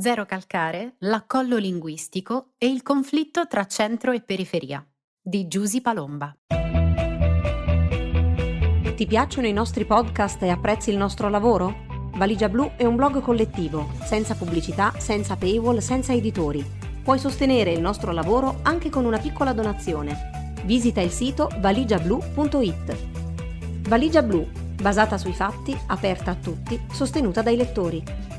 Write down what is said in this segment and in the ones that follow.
Zero calcare, l'accollo linguistico e il conflitto tra centro e periferia di Giusy Palomba. Ti piacciono i nostri podcast e apprezzi il nostro lavoro? Valigia Blu è un blog collettivo, senza pubblicità, senza paywall, senza editori. Puoi sostenere il nostro lavoro anche con una piccola donazione. Visita il sito valigiablu.it. Valigia Blu, basata sui fatti, aperta a tutti, sostenuta dai lettori.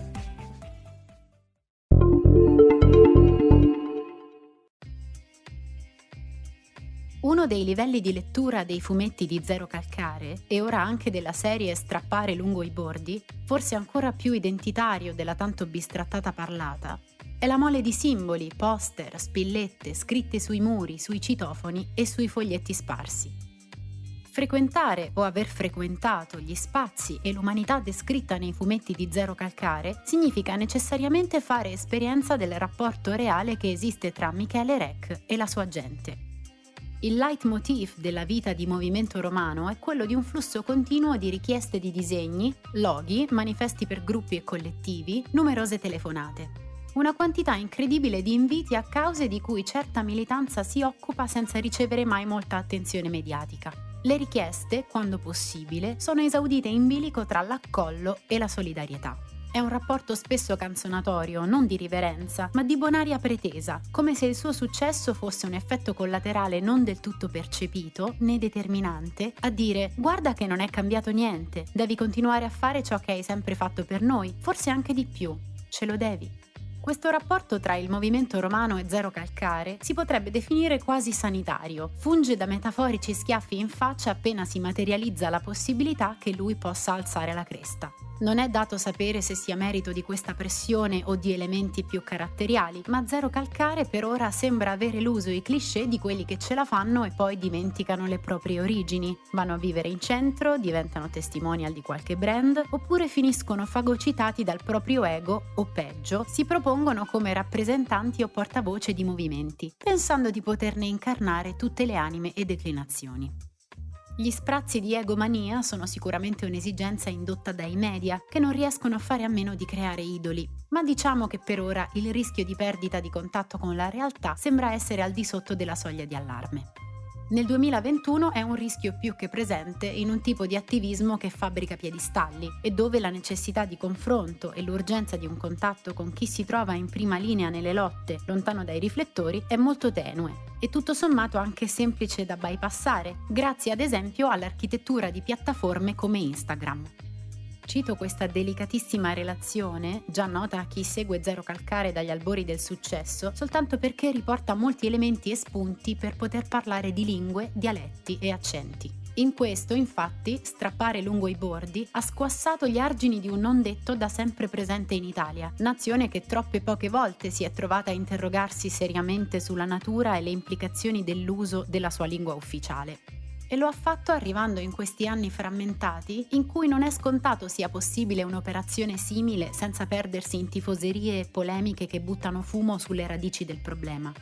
Uno dei livelli di lettura dei fumetti di Zero Calcare, e ora anche della serie Strappare lungo i bordi, forse ancora più identitario della tanto bistrattata parlata, è la mole di simboli, poster, spillette scritte sui muri, sui citofoni e sui foglietti sparsi. Frequentare o aver frequentato gli spazi e l'umanità descritta nei fumetti di Zero Calcare significa necessariamente fare esperienza del rapporto reale che esiste tra Michele Rec e la sua gente. Il leitmotiv della vita di movimento romano è quello di un flusso continuo di richieste di disegni, loghi, manifesti per gruppi e collettivi, numerose telefonate. Una quantità incredibile di inviti a cause di cui certa militanza si occupa senza ricevere mai molta attenzione mediatica. Le richieste, quando possibile, sono esaudite in bilico tra l'accollo e la solidarietà. È un rapporto spesso canzonatorio, non di riverenza, ma di bonaria pretesa, come se il suo successo fosse un effetto collaterale non del tutto percepito né determinante, a dire guarda che non è cambiato niente, devi continuare a fare ciò che hai sempre fatto per noi, forse anche di più, ce lo devi. Questo rapporto tra il movimento romano e Zero Calcare si potrebbe definire quasi sanitario, funge da metaforici schiaffi in faccia appena si materializza la possibilità che lui possa alzare la cresta. Non è dato sapere se sia merito di questa pressione o di elementi più caratteriali, ma Zero Calcare per ora sembra aver eluso i cliché di quelli che ce la fanno e poi dimenticano le proprie origini. Vanno a vivere in centro, diventano testimonial di qualche brand, oppure finiscono fagocitati dal proprio ego o peggio, si propongono come rappresentanti o portavoce di movimenti, pensando di poterne incarnare tutte le anime e declinazioni. Gli sprazzi di egomania sono sicuramente un'esigenza indotta dai media, che non riescono a fare a meno di creare idoli, ma diciamo che per ora il rischio di perdita di contatto con la realtà sembra essere al di sotto della soglia di allarme. Nel 2021 è un rischio più che presente in un tipo di attivismo che fabbrica piedistalli e dove la necessità di confronto e l'urgenza di un contatto con chi si trova in prima linea nelle lotte, lontano dai riflettori, è molto tenue e tutto sommato anche semplice da bypassare, grazie ad esempio all'architettura di piattaforme come Instagram. Cito questa delicatissima relazione, già nota a chi segue Zero Calcare dagli albori del successo, soltanto perché riporta molti elementi e spunti per poter parlare di lingue, dialetti e accenti. In questo, infatti, strappare lungo i bordi ha squassato gli argini di un non detto da sempre presente in Italia, nazione che troppe poche volte si è trovata a interrogarsi seriamente sulla natura e le implicazioni dell'uso della sua lingua ufficiale e lo ha fatto arrivando in questi anni frammentati in cui non è scontato sia possibile un'operazione simile senza perdersi in tifoserie e polemiche che buttano fumo sulle radici del problema.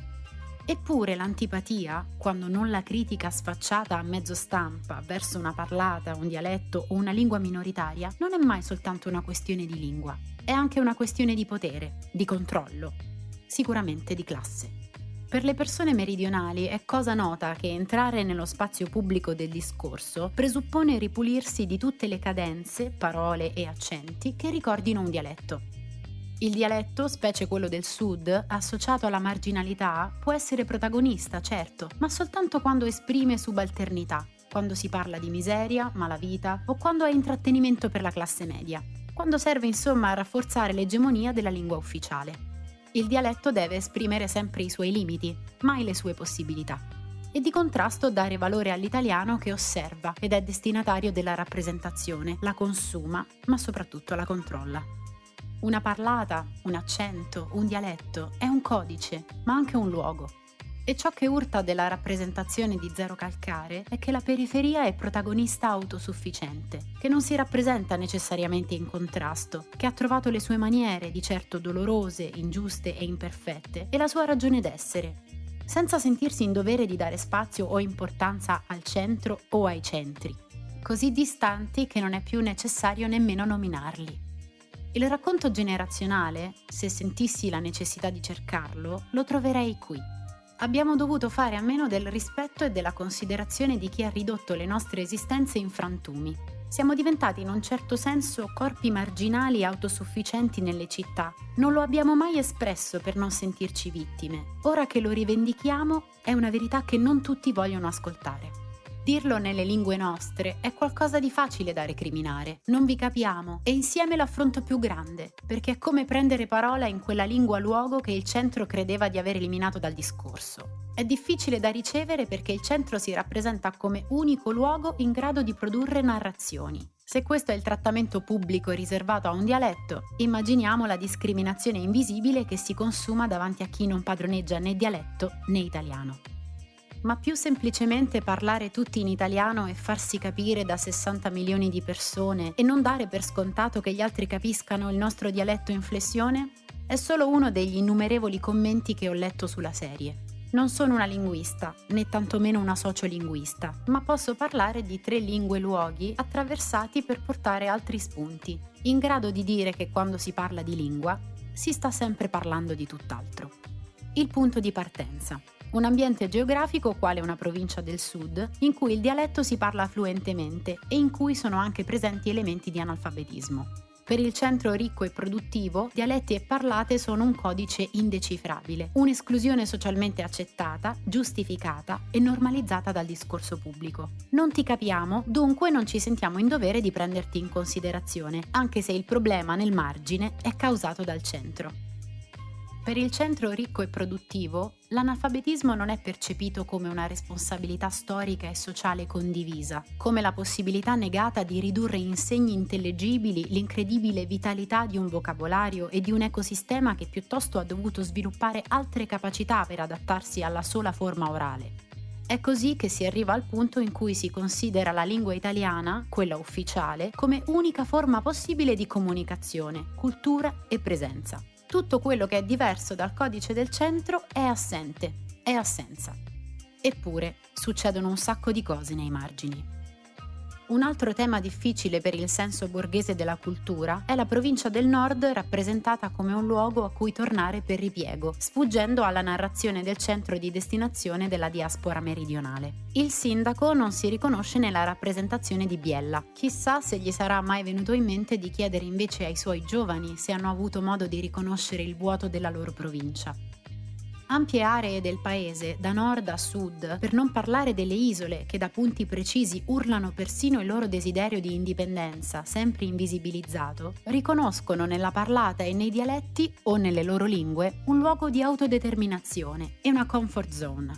Eppure l'antipatia, quando non la critica sfacciata a mezzo stampa verso una parlata, un dialetto o una lingua minoritaria, non è mai soltanto una questione di lingua, è anche una questione di potere, di controllo, sicuramente di classe. Per le persone meridionali è cosa nota che entrare nello spazio pubblico del discorso presuppone ripulirsi di tutte le cadenze, parole e accenti che ricordino un dialetto. Il dialetto, specie quello del sud, associato alla marginalità, può essere protagonista, certo, ma soltanto quando esprime subalternità, quando si parla di miseria, malavita o quando è intrattenimento per la classe media, quando serve insomma a rafforzare l'egemonia della lingua ufficiale. Il dialetto deve esprimere sempre i suoi limiti, mai le sue possibilità. E di contrasto dare valore all'italiano che osserva ed è destinatario della rappresentazione, la consuma, ma soprattutto la controlla. Una parlata, un accento, un dialetto è un codice, ma anche un luogo, e ciò che urta della rappresentazione di Zero Calcare è che la periferia è protagonista autosufficiente, che non si rappresenta necessariamente in contrasto, che ha trovato le sue maniere, di certo dolorose, ingiuste e imperfette, e la sua ragione d'essere, senza sentirsi in dovere di dare spazio o importanza al centro o ai centri, così distanti che non è più necessario nemmeno nominarli. Il racconto generazionale, se sentissi la necessità di cercarlo, lo troverei qui. Abbiamo dovuto fare a meno del rispetto e della considerazione di chi ha ridotto le nostre esistenze in frantumi. Siamo diventati in un certo senso corpi marginali autosufficienti nelle città. Non lo abbiamo mai espresso per non sentirci vittime. Ora che lo rivendichiamo, è una verità che non tutti vogliono ascoltare. Dirlo nelle lingue nostre è qualcosa di facile da recriminare. Non vi capiamo e insieme l'affronto più grande, perché è come prendere parola in quella lingua luogo che il centro credeva di aver eliminato dal discorso. È difficile da ricevere perché il centro si rappresenta come unico luogo in grado di produrre narrazioni. Se questo è il trattamento pubblico riservato a un dialetto, immaginiamo la discriminazione invisibile che si consuma davanti a chi non padroneggia né dialetto né italiano ma più semplicemente parlare tutti in italiano e farsi capire da 60 milioni di persone e non dare per scontato che gli altri capiscano il nostro dialetto in flessione? È solo uno degli innumerevoli commenti che ho letto sulla serie. Non sono una linguista, né tantomeno una sociolinguista, ma posso parlare di tre lingue luoghi attraversati per portare altri spunti, in grado di dire che quando si parla di lingua si sta sempre parlando di tutt'altro. Il punto di partenza un ambiente geografico quale una provincia del sud, in cui il dialetto si parla fluentemente e in cui sono anche presenti elementi di analfabetismo. Per il centro ricco e produttivo, dialetti e parlate sono un codice indecifrabile, un'esclusione socialmente accettata, giustificata e normalizzata dal discorso pubblico. Non ti capiamo, dunque non ci sentiamo in dovere di prenderti in considerazione, anche se il problema nel margine è causato dal centro. Per il centro ricco e produttivo, l'analfabetismo non è percepito come una responsabilità storica e sociale condivisa, come la possibilità negata di ridurre in segni intellegibili l'incredibile vitalità di un vocabolario e di un ecosistema che piuttosto ha dovuto sviluppare altre capacità per adattarsi alla sola forma orale. È così che si arriva al punto in cui si considera la lingua italiana, quella ufficiale, come unica forma possibile di comunicazione, cultura e presenza tutto quello che è diverso dal codice del centro è assente, è assenza. Eppure succedono un sacco di cose nei margini. Un altro tema difficile per il senso borghese della cultura è la provincia del nord rappresentata come un luogo a cui tornare per ripiego, sfuggendo alla narrazione del centro di destinazione della diaspora meridionale. Il sindaco non si riconosce nella rappresentazione di Biella. Chissà se gli sarà mai venuto in mente di chiedere invece ai suoi giovani se hanno avuto modo di riconoscere il vuoto della loro provincia. Ampie aree del paese, da nord a sud, per non parlare delle isole che da punti precisi urlano persino il loro desiderio di indipendenza, sempre invisibilizzato, riconoscono nella parlata e nei dialetti o nelle loro lingue un luogo di autodeterminazione e una comfort zone.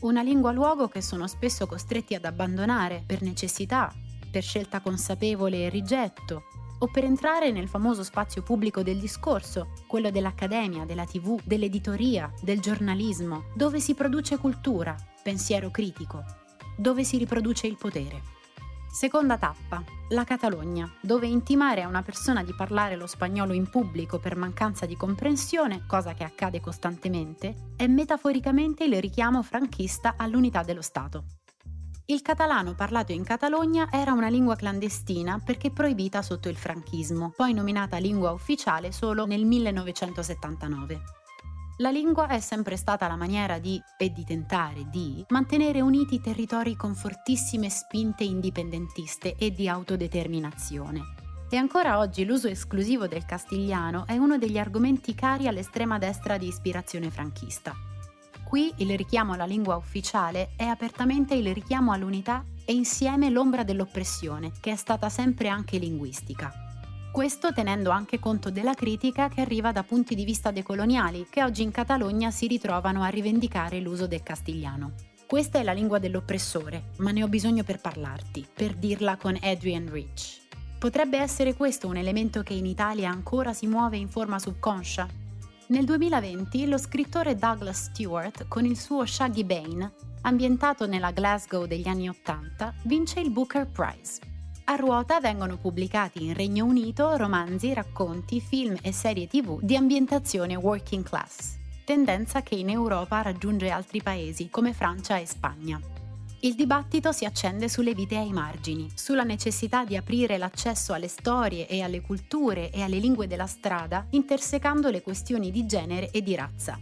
Una lingua luogo che sono spesso costretti ad abbandonare per necessità, per scelta consapevole e rigetto, o per entrare nel famoso spazio pubblico del discorso, quello dell'accademia, della tv, dell'editoria, del giornalismo, dove si produce cultura, pensiero critico, dove si riproduce il potere. Seconda tappa, la Catalogna, dove intimare a una persona di parlare lo spagnolo in pubblico per mancanza di comprensione, cosa che accade costantemente, è metaforicamente il richiamo franchista all'unità dello Stato. Il catalano parlato in Catalogna era una lingua clandestina perché proibita sotto il franchismo, poi nominata lingua ufficiale solo nel 1979. La lingua è sempre stata la maniera di, e di tentare di, mantenere uniti territori con fortissime spinte indipendentiste e di autodeterminazione. E ancora oggi l'uso esclusivo del castigliano è uno degli argomenti cari all'estrema destra di ispirazione franchista. Qui il richiamo alla lingua ufficiale è apertamente il richiamo all'unità e insieme l'ombra dell'oppressione, che è stata sempre anche linguistica. Questo tenendo anche conto della critica che arriva da punti di vista decoloniali, che oggi in Catalogna si ritrovano a rivendicare l'uso del castigliano. Questa è la lingua dell'oppressore, ma ne ho bisogno per parlarti, per dirla con Adrian Rich. Potrebbe essere questo un elemento che in Italia ancora si muove in forma subconscia? Nel 2020 lo scrittore Douglas Stewart, con il suo Shaggy Bane, ambientato nella Glasgow degli anni Ottanta, vince il Booker Prize. A ruota vengono pubblicati in Regno Unito romanzi, racconti, film e serie tv di ambientazione working class, tendenza che in Europa raggiunge altri paesi come Francia e Spagna. Il dibattito si accende sulle vite ai margini, sulla necessità di aprire l'accesso alle storie e alle culture e alle lingue della strada, intersecando le questioni di genere e di razza.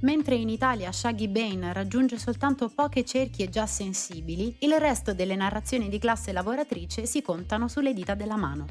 Mentre in Italia Shaggy Bane raggiunge soltanto poche cerchie già sensibili, il resto delle narrazioni di classe lavoratrice si contano sulle dita della mano.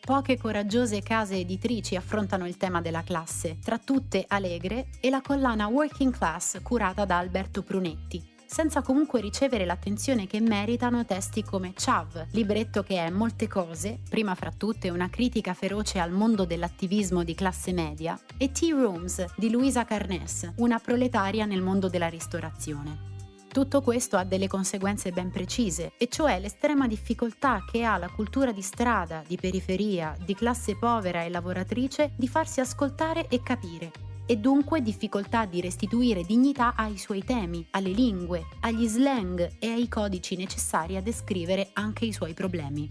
Poche coraggiose case editrici affrontano il tema della classe, tra tutte Alegre e la collana Working Class curata da Alberto Prunetti, senza comunque ricevere l'attenzione che meritano testi come Chav, libretto che è molte cose, prima fra tutte una critica feroce al mondo dell'attivismo di classe media, e Tea Rooms di Luisa Carnes, una proletaria nel mondo della ristorazione. Tutto questo ha delle conseguenze ben precise, e cioè l'estrema difficoltà che ha la cultura di strada, di periferia, di classe povera e lavoratrice di farsi ascoltare e capire, e dunque difficoltà di restituire dignità ai suoi temi, alle lingue, agli slang e ai codici necessari a descrivere anche i suoi problemi.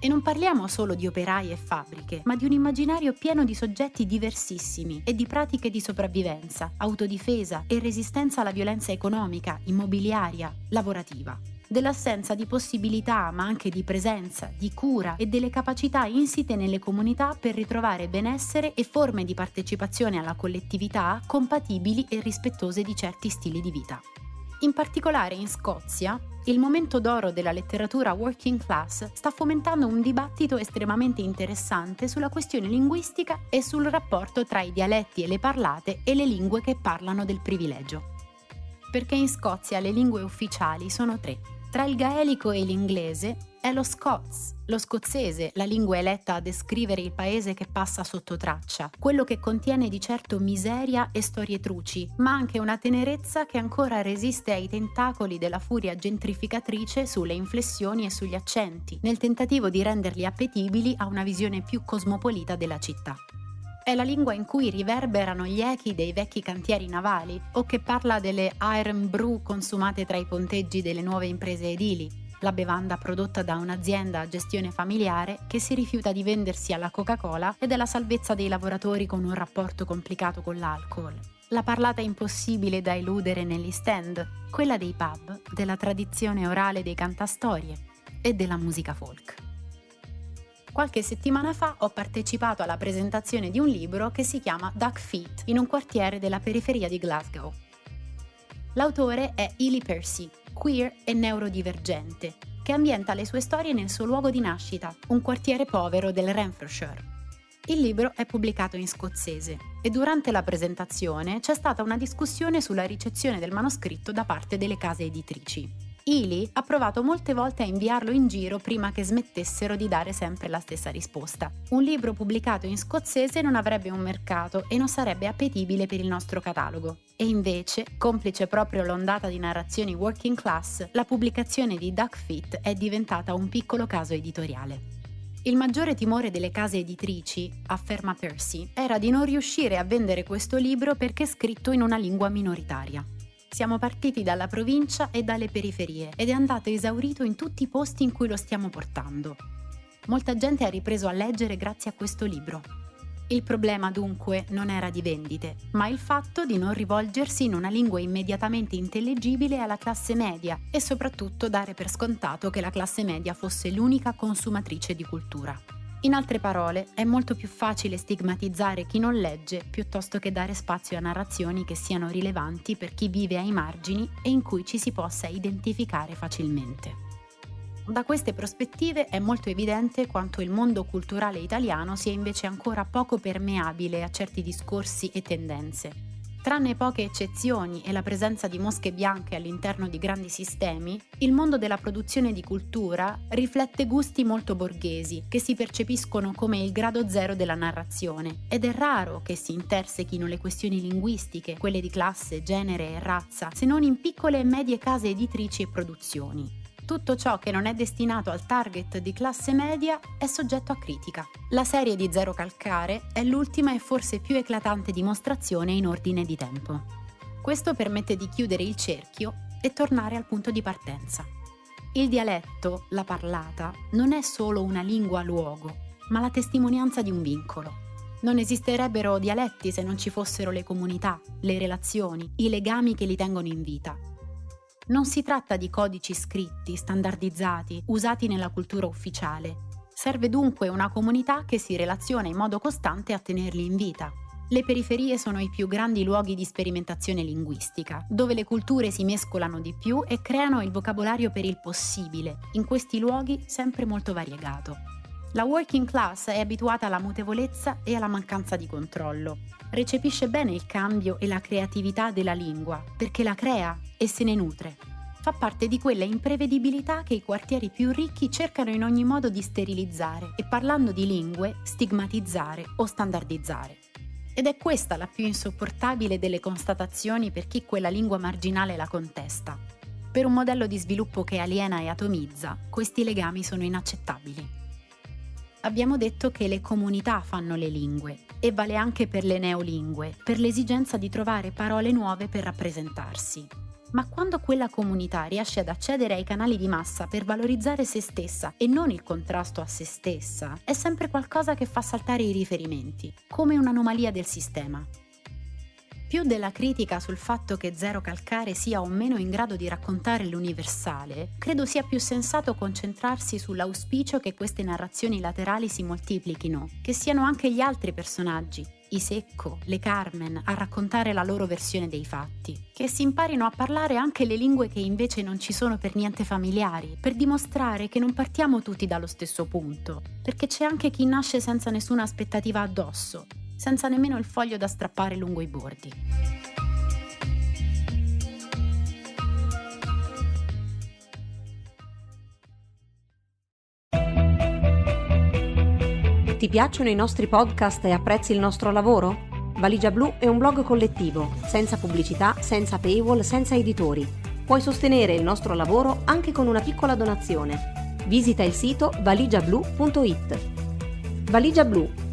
E non parliamo solo di operai e fabbriche, ma di un immaginario pieno di soggetti diversissimi e di pratiche di sopravvivenza, autodifesa e resistenza alla violenza economica, immobiliaria, lavorativa dell'assenza di possibilità ma anche di presenza, di cura e delle capacità insite nelle comunità per ritrovare benessere e forme di partecipazione alla collettività compatibili e rispettose di certi stili di vita. In particolare in Scozia, il momento d'oro della letteratura working class sta fomentando un dibattito estremamente interessante sulla questione linguistica e sul rapporto tra i dialetti e le parlate e le lingue che parlano del privilegio. Perché in Scozia le lingue ufficiali sono tre, tra il gaelico e l'inglese è lo Scots, lo scozzese, la lingua eletta a descrivere il paese che passa sotto traccia, quello che contiene di certo miseria e storie truci, ma anche una tenerezza che ancora resiste ai tentacoli della furia gentrificatrice sulle inflessioni e sugli accenti, nel tentativo di renderli appetibili a una visione più cosmopolita della città. È la lingua in cui riverberano gli echi dei vecchi cantieri navali o che parla delle iron brew consumate tra i ponteggi delle nuove imprese edili, la bevanda prodotta da un'azienda a gestione familiare che si rifiuta di vendersi alla Coca-Cola e della salvezza dei lavoratori con un rapporto complicato con l'alcol. La parlata impossibile da eludere negli stand, quella dei pub, della tradizione orale dei cantastorie e della musica folk. Qualche settimana fa ho partecipato alla presentazione di un libro che si chiama Duck Feet in un quartiere della periferia di Glasgow. L'autore è Ely Percy, queer e neurodivergente, che ambienta le sue storie nel suo luogo di nascita, un quartiere povero del Renfrewshire. Il libro è pubblicato in scozzese e durante la presentazione c'è stata una discussione sulla ricezione del manoscritto da parte delle case editrici. Ely ha provato molte volte a inviarlo in giro prima che smettessero di dare sempre la stessa risposta. Un libro pubblicato in scozzese non avrebbe un mercato e non sarebbe appetibile per il nostro catalogo. E invece, complice proprio l'ondata di narrazioni working class, la pubblicazione di Duckfeet è diventata un piccolo caso editoriale. Il maggiore timore delle case editrici, afferma Percy, era di non riuscire a vendere questo libro perché scritto in una lingua minoritaria. Siamo partiti dalla provincia e dalle periferie ed è andato esaurito in tutti i posti in cui lo stiamo portando. Molta gente ha ripreso a leggere grazie a questo libro. Il problema dunque non era di vendite, ma il fatto di non rivolgersi in una lingua immediatamente intellegibile alla classe media e soprattutto dare per scontato che la classe media fosse l'unica consumatrice di cultura. In altre parole, è molto più facile stigmatizzare chi non legge piuttosto che dare spazio a narrazioni che siano rilevanti per chi vive ai margini e in cui ci si possa identificare facilmente. Da queste prospettive è molto evidente quanto il mondo culturale italiano sia invece ancora poco permeabile a certi discorsi e tendenze Tranne poche eccezioni e la presenza di mosche bianche all'interno di grandi sistemi, il mondo della produzione di cultura riflette gusti molto borghesi che si percepiscono come il grado zero della narrazione. Ed è raro che si intersechino le questioni linguistiche, quelle di classe, genere e razza, se non in piccole e medie case editrici e produzioni tutto ciò che non è destinato al target di classe media è soggetto a critica. La serie di Zero Calcare è l'ultima e forse più eclatante dimostrazione in ordine di tempo. Questo permette di chiudere il cerchio e tornare al punto di partenza. Il dialetto, la parlata, non è solo una lingua luogo, ma la testimonianza di un vincolo. Non esisterebbero dialetti se non ci fossero le comunità, le relazioni, i legami che li tengono in vita Non si tratta di codici scritti, standardizzati, usati nella cultura ufficiale. Serve dunque una comunità che si relaziona in modo costante a tenerli in vita. Le periferie sono i più grandi luoghi di sperimentazione linguistica, dove le culture si mescolano di più e creano il vocabolario per il possibile, in questi luoghi sempre molto variegato. La working class è abituata alla mutevolezza e alla mancanza di controllo. Recepisce bene il cambio e la creatività della lingua, perché la crea e se ne nutre. Fa parte di quella imprevedibilità che i quartieri più ricchi cercano in ogni modo di sterilizzare e parlando di lingue, stigmatizzare o standardizzare. Ed è questa la più insopportabile delle constatazioni per chi quella lingua marginale la contesta. Per un modello di sviluppo che aliena e atomizza, questi legami sono inaccettabili. Abbiamo detto che le comunità fanno le lingue e vale anche per le neolingue, per l'esigenza di trovare parole nuove per rappresentarsi. Ma quando quella comunità riesce ad accedere ai canali di massa per valorizzare se stessa e non il contrasto a se stessa, è sempre qualcosa che fa saltare i riferimenti, come un'anomalia del sistema. Più della critica sul fatto che Zero Calcare sia o meno in grado di raccontare l'universale, credo sia più sensato concentrarsi sull'auspicio che queste narrazioni laterali si moltiplichino, che siano anche gli altri personaggi, i Secco, le Carmen, a raccontare la loro versione dei fatti, che si imparino a parlare anche le lingue che invece non ci sono per niente familiari, per dimostrare che non partiamo tutti dallo stesso punto, perché c'è anche chi nasce senza nessuna aspettativa addosso, senza nemmeno il foglio da strappare lungo i bordi. Ti piacciono i nostri podcast e apprezzi il nostro lavoro? Valigia Blu è un blog collettivo, senza pubblicità, senza paywall, senza editori. Puoi sostenere il nostro lavoro anche con una piccola donazione. Visita il sito valigiablu.it. Valigia Blu,